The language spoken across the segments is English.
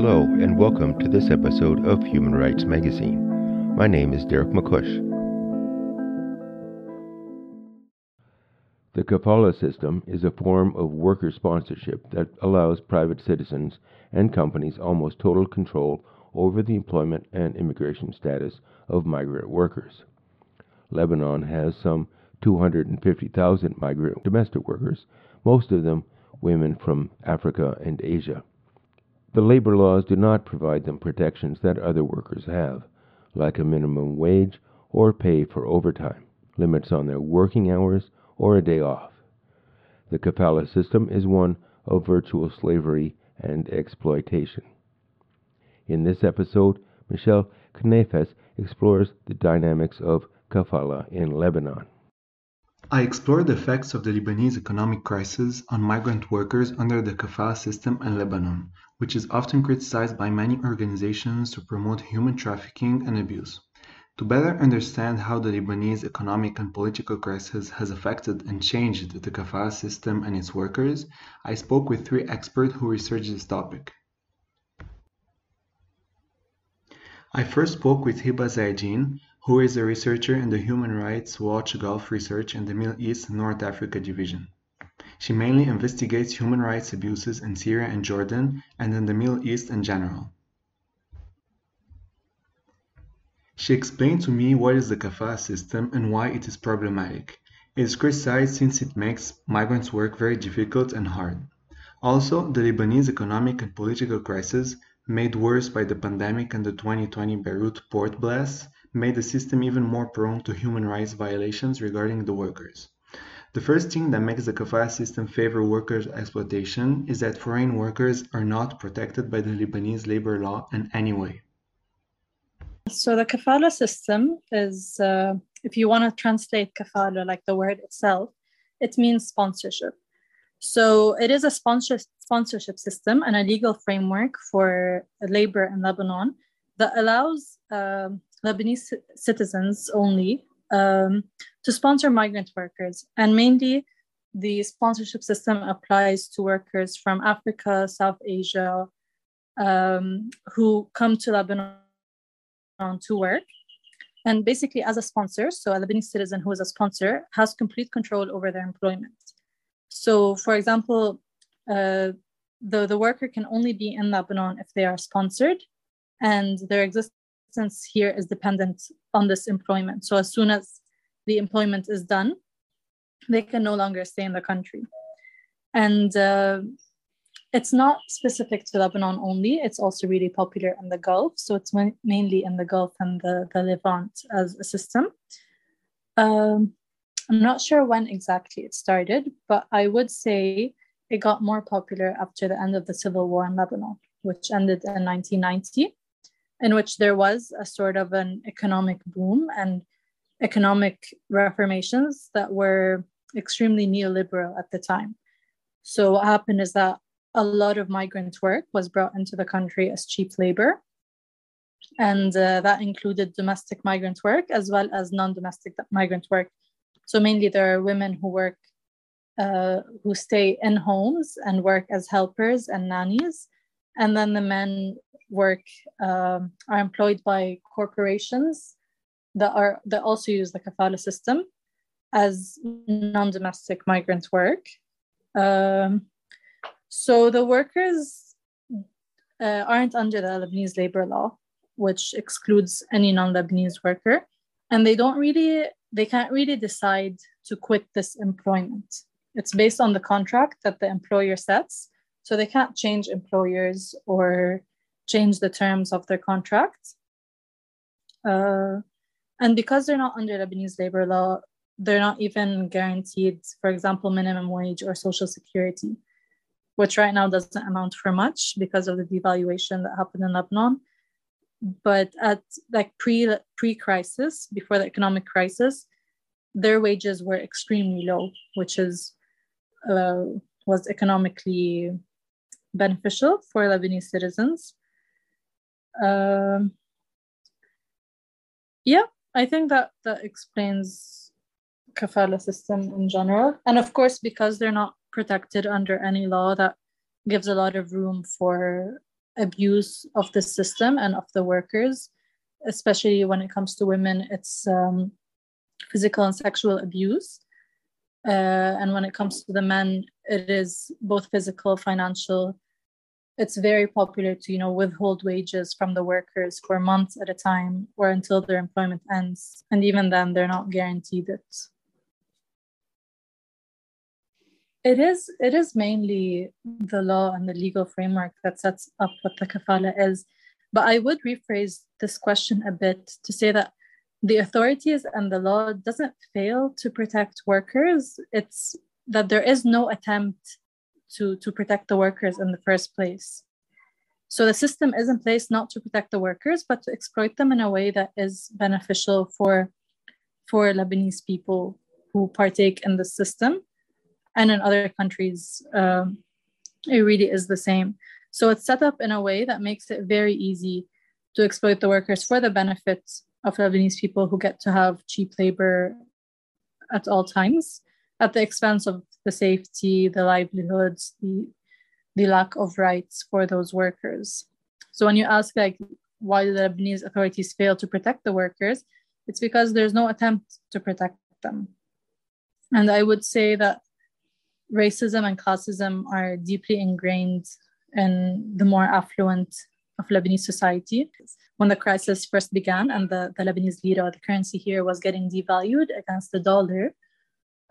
Hello, and welcome to this episode of Human Rights Magazine. My name is Derek MacCuish. The kafala system is a form of worker sponsorship that allows private citizens and companies almost total control over the employment and immigration status of migrant workers. Lebanon has some 250,000 migrant domestic workers, most of them women from Africa and Asia. The labor laws do not provide them protections that other workers have, like a minimum wage or pay for overtime, limits on their working hours, or a day off. The kafala system is one of virtual slavery and exploitation. In this episode, Michelle Knefes explores the dynamics of kafala in Lebanon. I explore the effects of the Lebanese economic crisis on migrant workers under the kafala system in Lebanon, which is often criticized by many organizations to promote human trafficking and abuse. To better understand how the Lebanese economic and political crisis has affected and changed the kafala system and its workers, I spoke with three experts who researched this topic. I first spoke with Hiba Zayadin, who is a researcher in the Human Rights Watch Gulf Research in the Middle East North Africa Division. She mainly investigates human rights abuses in Syria and Jordan and in the Middle East in general. She explained to me what is the kafala system and why it is problematic. It is criticized since it makes migrants' work very difficult and hard. Also, the Lebanese economic and political crisis, made worse by the pandemic and the 2020 Beirut port blast, made the system even more prone to human rights violations regarding the workers. The first thing that makes the kafala system favor workers' exploitation is that foreign workers are not protected by the Lebanese labor law in any way. So the kafala system is, uh, if you want to translate kafala like the word itself, it means sponsorship. So it is a sponsorship system and a legal framework for labor in Lebanon that allows uh, Lebanese citizens only um, to sponsor migrant workers. And mainly, the sponsorship system applies to workers from Africa, South Asia, um, who come to Lebanon to work. And basically, as a sponsor, so a Lebanese citizen who is a sponsor has complete control over their employment. So, for example, uh, the, the worker can only be in Lebanon if they are sponsored and their existence here is dependent on this employment. So, as soon as the employment is done, they can no longer stay in the country. And uh, it's not specific to Lebanon only, it's also really popular in the Gulf. So it's mainly in the Gulf and the, the Levant as a system. Um, I'm not sure when exactly it started, but I would say it got more popular after the end of the civil war in Lebanon, which ended in 1990, in which there was a sort of an economic boom and economic reformations that were extremely neoliberal at the time. So, what happened is that a lot of migrant work was brought into the country as cheap labor. And uh, that included domestic migrant work as well as non domestic migrant work. So, mainly there are women who work, uh, who stay in homes and work as helpers and nannies. And then the men work, um, are employed by corporations that are that also use the kafala system as non-domestic migrant work. Um, so the workers uh, aren't under the Lebanese labor law, which excludes any non-Lebanese worker, and they don't really they can't really decide to quit this employment. It's based on the contract that the employer sets, so they can't change employers or change the terms of their contract. Uh, and because they're not under Lebanese labor law, they're not even guaranteed, for example, minimum wage or social security, which right now doesn't amount for much because of the devaluation that happened in Lebanon. But at like pre pre crisis, before the economic crisis, their wages were extremely low, which is uh, was economically beneficial for Lebanese citizens. Um, yeah, I think that that explains kafala system in general. And of course, because they're not protected under any law, that gives a lot of room for abuse of the system and of the workers, especially when it comes to women, it's um, physical and sexual abuse. Uh, and when it comes to the men, it is both physical, financial. It's very popular to, you know, withhold wages from the workers for months at a time or until their employment ends. And even then, they're not guaranteed it. It is it is mainly the law and the legal framework that sets up what the kafala is. But I would rephrase this question a bit to say that the authorities and the law doesn't fail to protect workers. It's that there is no attempt to, to protect the workers in the first place. So the system is in place not to protect the workers, but to exploit them in a way that is beneficial for, for Lebanese people who partake in the system and in other countries, um, it really is the same. So it's set up in a way that makes it very easy to exploit the workers for the benefits of Lebanese people who get to have cheap labor at all times at the expense of the safety, the livelihoods, the, the lack of rights for those workers. So when you ask like why the Lebanese authorities fail to protect the workers, it's because there's no attempt to protect them. And I would say that racism and classism are deeply ingrained in the more affluent of Lebanese society. When the crisis first began and the, the Lebanese lira, the currency here, was getting devalued against the dollar,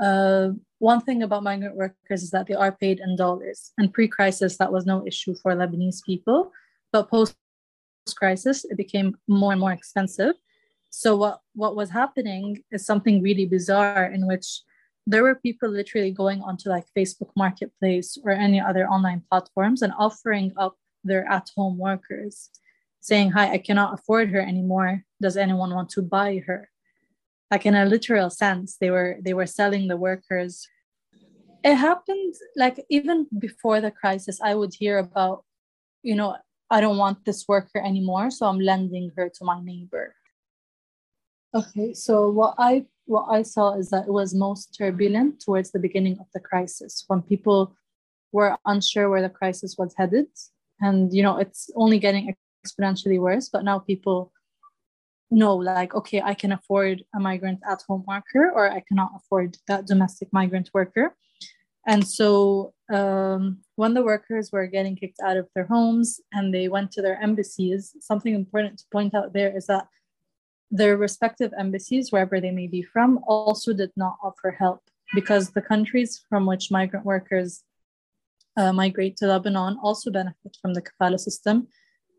uh, one thing about migrant workers is that they are paid in dollars. And pre crisis, that was no issue for Lebanese people. But post crisis, it became more and more expensive. So, what, what was happening is something really bizarre in which there were people literally going onto like Facebook Marketplace or any other online platforms and offering up their at home workers, saying, Hi, I cannot afford her anymore. Does anyone want to buy her? Like in a literal sense, they were they were selling the workers. It happened like even before the crisis, I would hear about, you know, I don't want this worker anymore, so I'm lending her to my neighbor. Okay, so what I what I saw is that it was most turbulent towards the beginning of the crisis when people were unsure where the crisis was headed. And, you know, it's only getting exponentially worse, but now people know, like, okay, I can afford a migrant at home worker or I cannot afford that domestic migrant worker. And so um, when the workers were getting kicked out of their homes and they went to their embassies, something important to point out there is that their respective embassies, wherever they may be from, also did not offer help because the countries from which migrant workers uh, migrate to Lebanon also benefit from the kafala system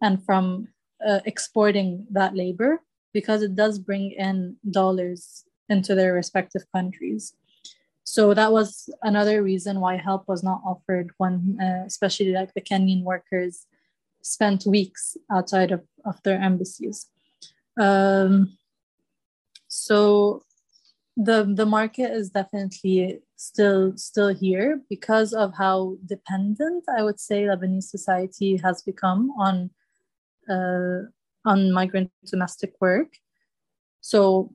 and from uh, exporting that labor because it does bring in dollars into their respective countries. So that was another reason why help was not offered when, uh, especially like the Kenyan workers spent weeks outside of, of their embassies. Um, so the the market is definitely still still here because of how dependent I would say Lebanese society has become on uh, on migrant domestic work. So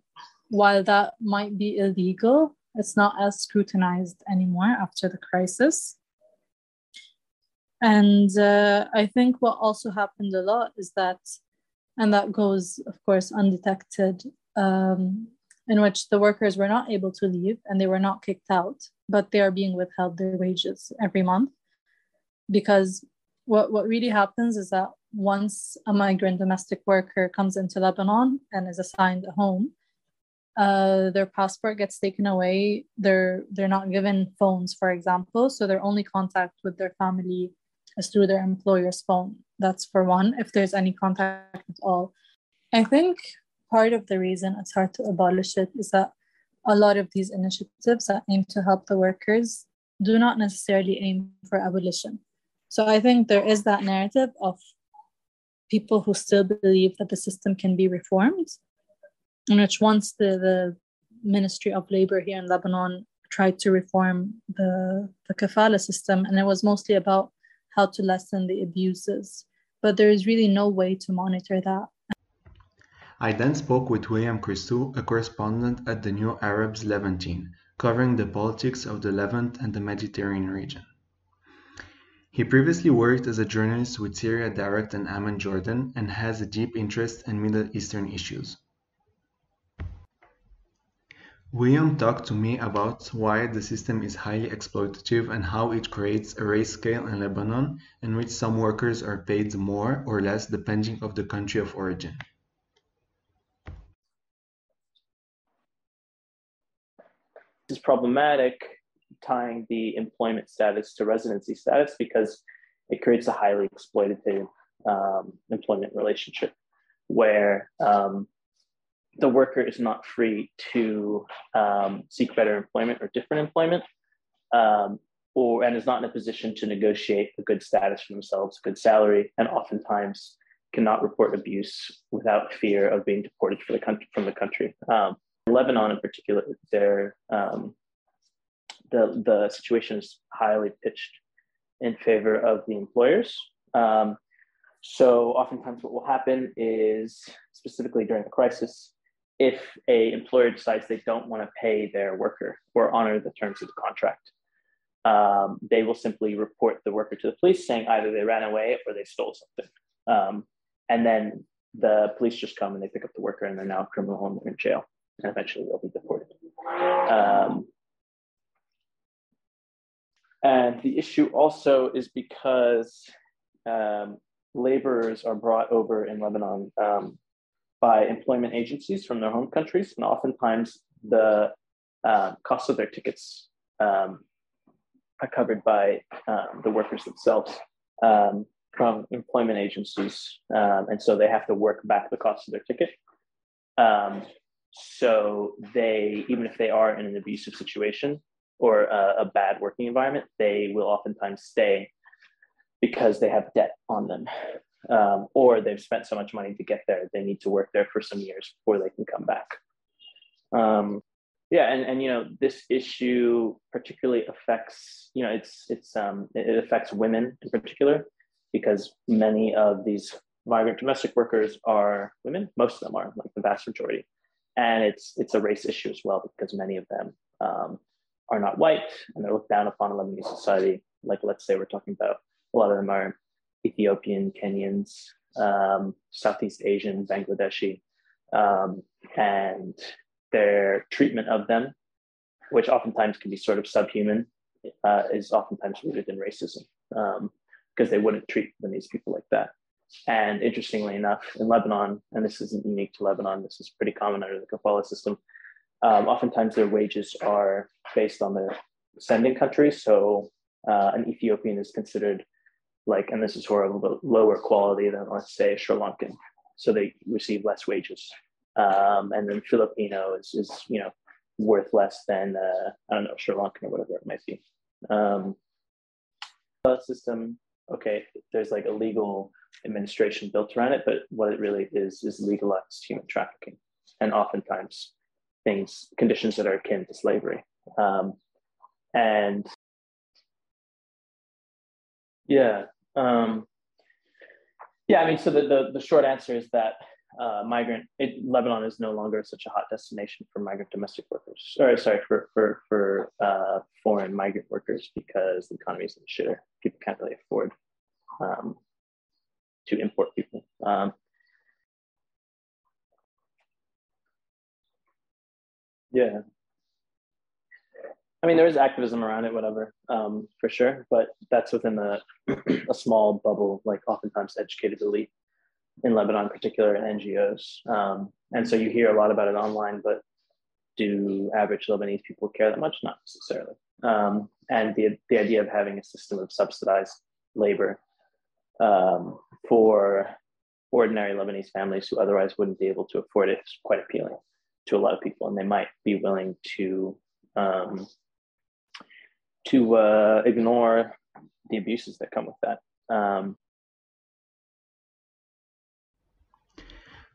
while that might be illegal, it's not as scrutinized anymore after the crisis. And uh, I think what also happened a lot is that and that goes, of course, undetected, um, in which the workers were not able to leave and they were not kicked out, but they are being withheld their wages every month. Because what, what really happens is that once a migrant domestic worker comes into Lebanon and is assigned a home, uh, their passport gets taken away. They're they're not given phones, for example, so their only contact with their family is through their employer's phone. That's for one, if there's any contact at all. I think part of the reason it's hard to abolish it is that a lot of these initiatives that aim to help the workers do not necessarily aim for abolition. So I think there is that narrative of people who still believe that the system can be reformed, in which once the, the Ministry of Labor here in Lebanon tried to reform the, the kafala system, and it was mostly about how to lessen the abuses but there is really no way to monitor that. I then spoke with William Christou, a correspondent at the New Arabs Levantine, covering the politics of the Levant and the Mediterranean region. He previously worked as a journalist with Syria Direct and Amman Jordan and has a deep interest in Middle Eastern issues. William talked to me about why the system is highly exploitative and how it creates a race scale in Lebanon in which some workers are paid more or less depending of the country of origin. This is problematic tying the employment status to residency status because it creates a highly exploitative um, employment relationship where um, the worker is not free to um, seek better employment or different employment, um, or and is not in a position to negotiate a good status for themselves, good salary, and oftentimes cannot report abuse without fear of being deported the country, from the country. Um, Lebanon, in particular, their um, the the situation is highly pitched in favor of the employers. Um, so oftentimes, what will happen is, specifically during the crisis, if a employer decides they don't want to pay their worker or honor the terms of the contract. Um, they will simply report the worker to the police saying either they ran away or they stole something. Um, and then the police just come and they pick up the worker and they're now a criminal and they're in jail. And eventually they'll be deported. Um, and the issue also is because um, laborers are brought over in Lebanon um, by employment agencies from their home countries, and oftentimes the uh, cost of their tickets um, are covered by um, the workers themselves um, from employment agencies, and so they have to work back the cost of their ticket. So they, even if they are in an abusive situation or a, a bad working environment, they will oftentimes stay because they have debt on them. Um, or they've spent so much money to get there they need to work there for some years before they can come back. Um, yeah and, and you know this issue particularly affects you know it's it's um, it affects women in particular because many of these migrant domestic workers are women. Most of them are like the vast majority. And it's it's a race issue as well because many of them um, are not white and they're looked down upon in Lebanese society like let's say we're talking about a lot of them are Ethiopian, Kenyans, um, Southeast Asian, Bangladeshi, um, and their treatment of them, which oftentimes can be sort of subhuman, uh, is oftentimes rooted in racism because um, they wouldn't treat these people like that. And interestingly enough, in Lebanon, and this isn't unique to Lebanon, this is pretty common under the kafala system. Um, oftentimes, their wages are based on the sending country. So, uh, an Ethiopian is considered like, and this is little bit lower quality than let's say Sri Lankan, so they receive less wages. Um, and then Filipino is, is you know worth less than uh, I don't know Sri Lankan or whatever it might be. Um, system, okay, there's like a legal administration built around it, but what it really is is legalized human trafficking, and oftentimes things conditions that are akin to slavery. Um, and yeah. Um, yeah, I mean, so the, the, the short answer is that uh, migrant it, Lebanon is no longer such a hot destination for migrant domestic workers. Or sorry, for for for uh, foreign migrant workers because the economy is in the shitter. People can't really afford um, to import people. Um, yeah, I mean, there is activism around it, whatever, um, for sure, but that's within a, a small bubble, like oftentimes educated elite in Lebanon, in particular, and NGOs. Um, and so you hear a lot about it online, but do average Lebanese people care that much? Not necessarily. Um, and the, the idea of having a system of subsidized labor um, for ordinary Lebanese families who otherwise wouldn't be able to afford it is quite appealing to a lot of people, and they might be willing to um, to uh, ignore the abuses that come with that. Um,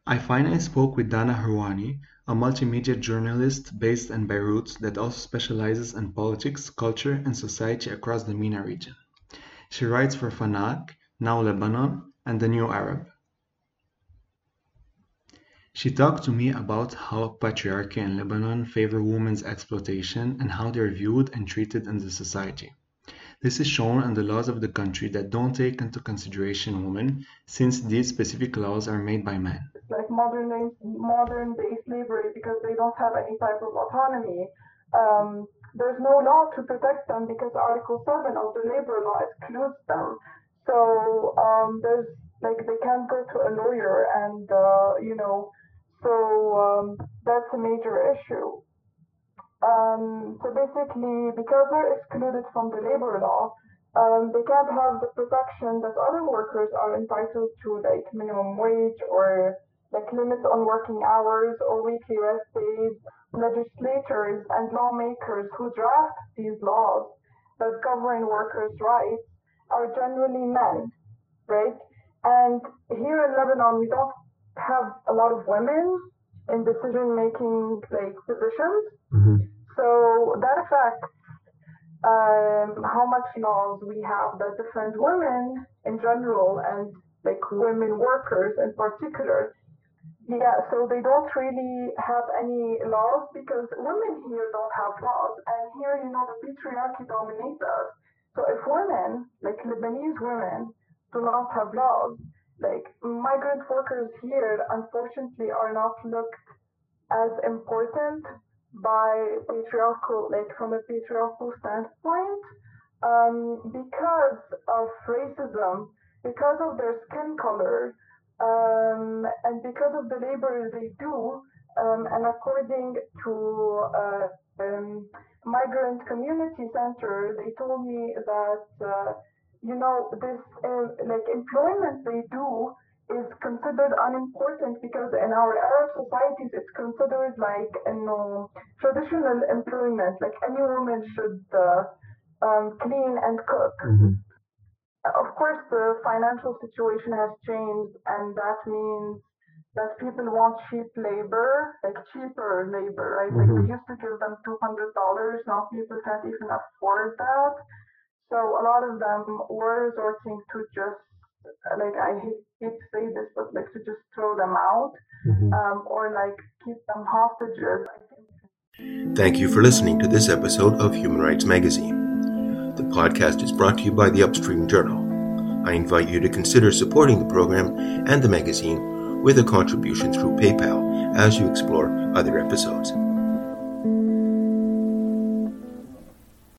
I finally spoke with Dana Hourany, a multimedia journalist based in Beirut that also specializes in politics, culture, and society across the MENA region. She writes for Fanak, Now Lebanon, and The New Arab. She talked to me about how patriarchy in Lebanon favor women's exploitation and how they're viewed and treated in the society. This is shown in the laws of the country that don't take into consideration women, since these specific laws are made by men. It's Like modern day, modern day slavery, because they don't have any type of autonomy. Um, there's no law to protect them because Article 7 of the labor law excludes them. So um, there's like they can't go to a lawyer, and uh, you know, so um, that's a major issue. Um, so basically, because they're excluded from the labor law, um, they can't have the protection that other workers are entitled to, like minimum wage or like limits on working hours or weekly rest days. Legislators and lawmakers who draft these laws that govern workers' rights are generally men, right? And here in Lebanon, we don't have a lot of women in decision making like positions. Mm-hmm. So that affects um, how much laws we have that defend women in general and like women workers in particular. Yeah, so they don't really have any laws because women here don't have laws. And here, you know, the patriarchy dominates us. So if women, like Lebanese women, do not have laws, like migrant workers here, unfortunately, are not looked as important by patriarchal, like from a patriarchal standpoint, um, because of racism, because of their skin color, um, and because of the labor they do. Um, and according to uh, um, migrant community center, they told me that uh, you know, this uh, like employment they do is considered unimportant because in our Arab societies it's considered like you know traditional employment. Like any woman should uh, um, clean and cook. Mm-hmm. Of course, the financial situation has changed, and that means that people want cheap labor, like cheaper labor, right? Mm-hmm. Like we used to give them two hundred dollars, now people can't even afford that. So a lot of them were resorting to just like I hate, hate to say this, but like to just throw them out mm-hmm. um, or like keep them hostages. Thank you for listening to this episode of Human Rights Magazine. The podcast is brought to you by the Upstream Journal. I invite you to consider supporting the program and the magazine with a contribution through PayPal as you explore other episodes.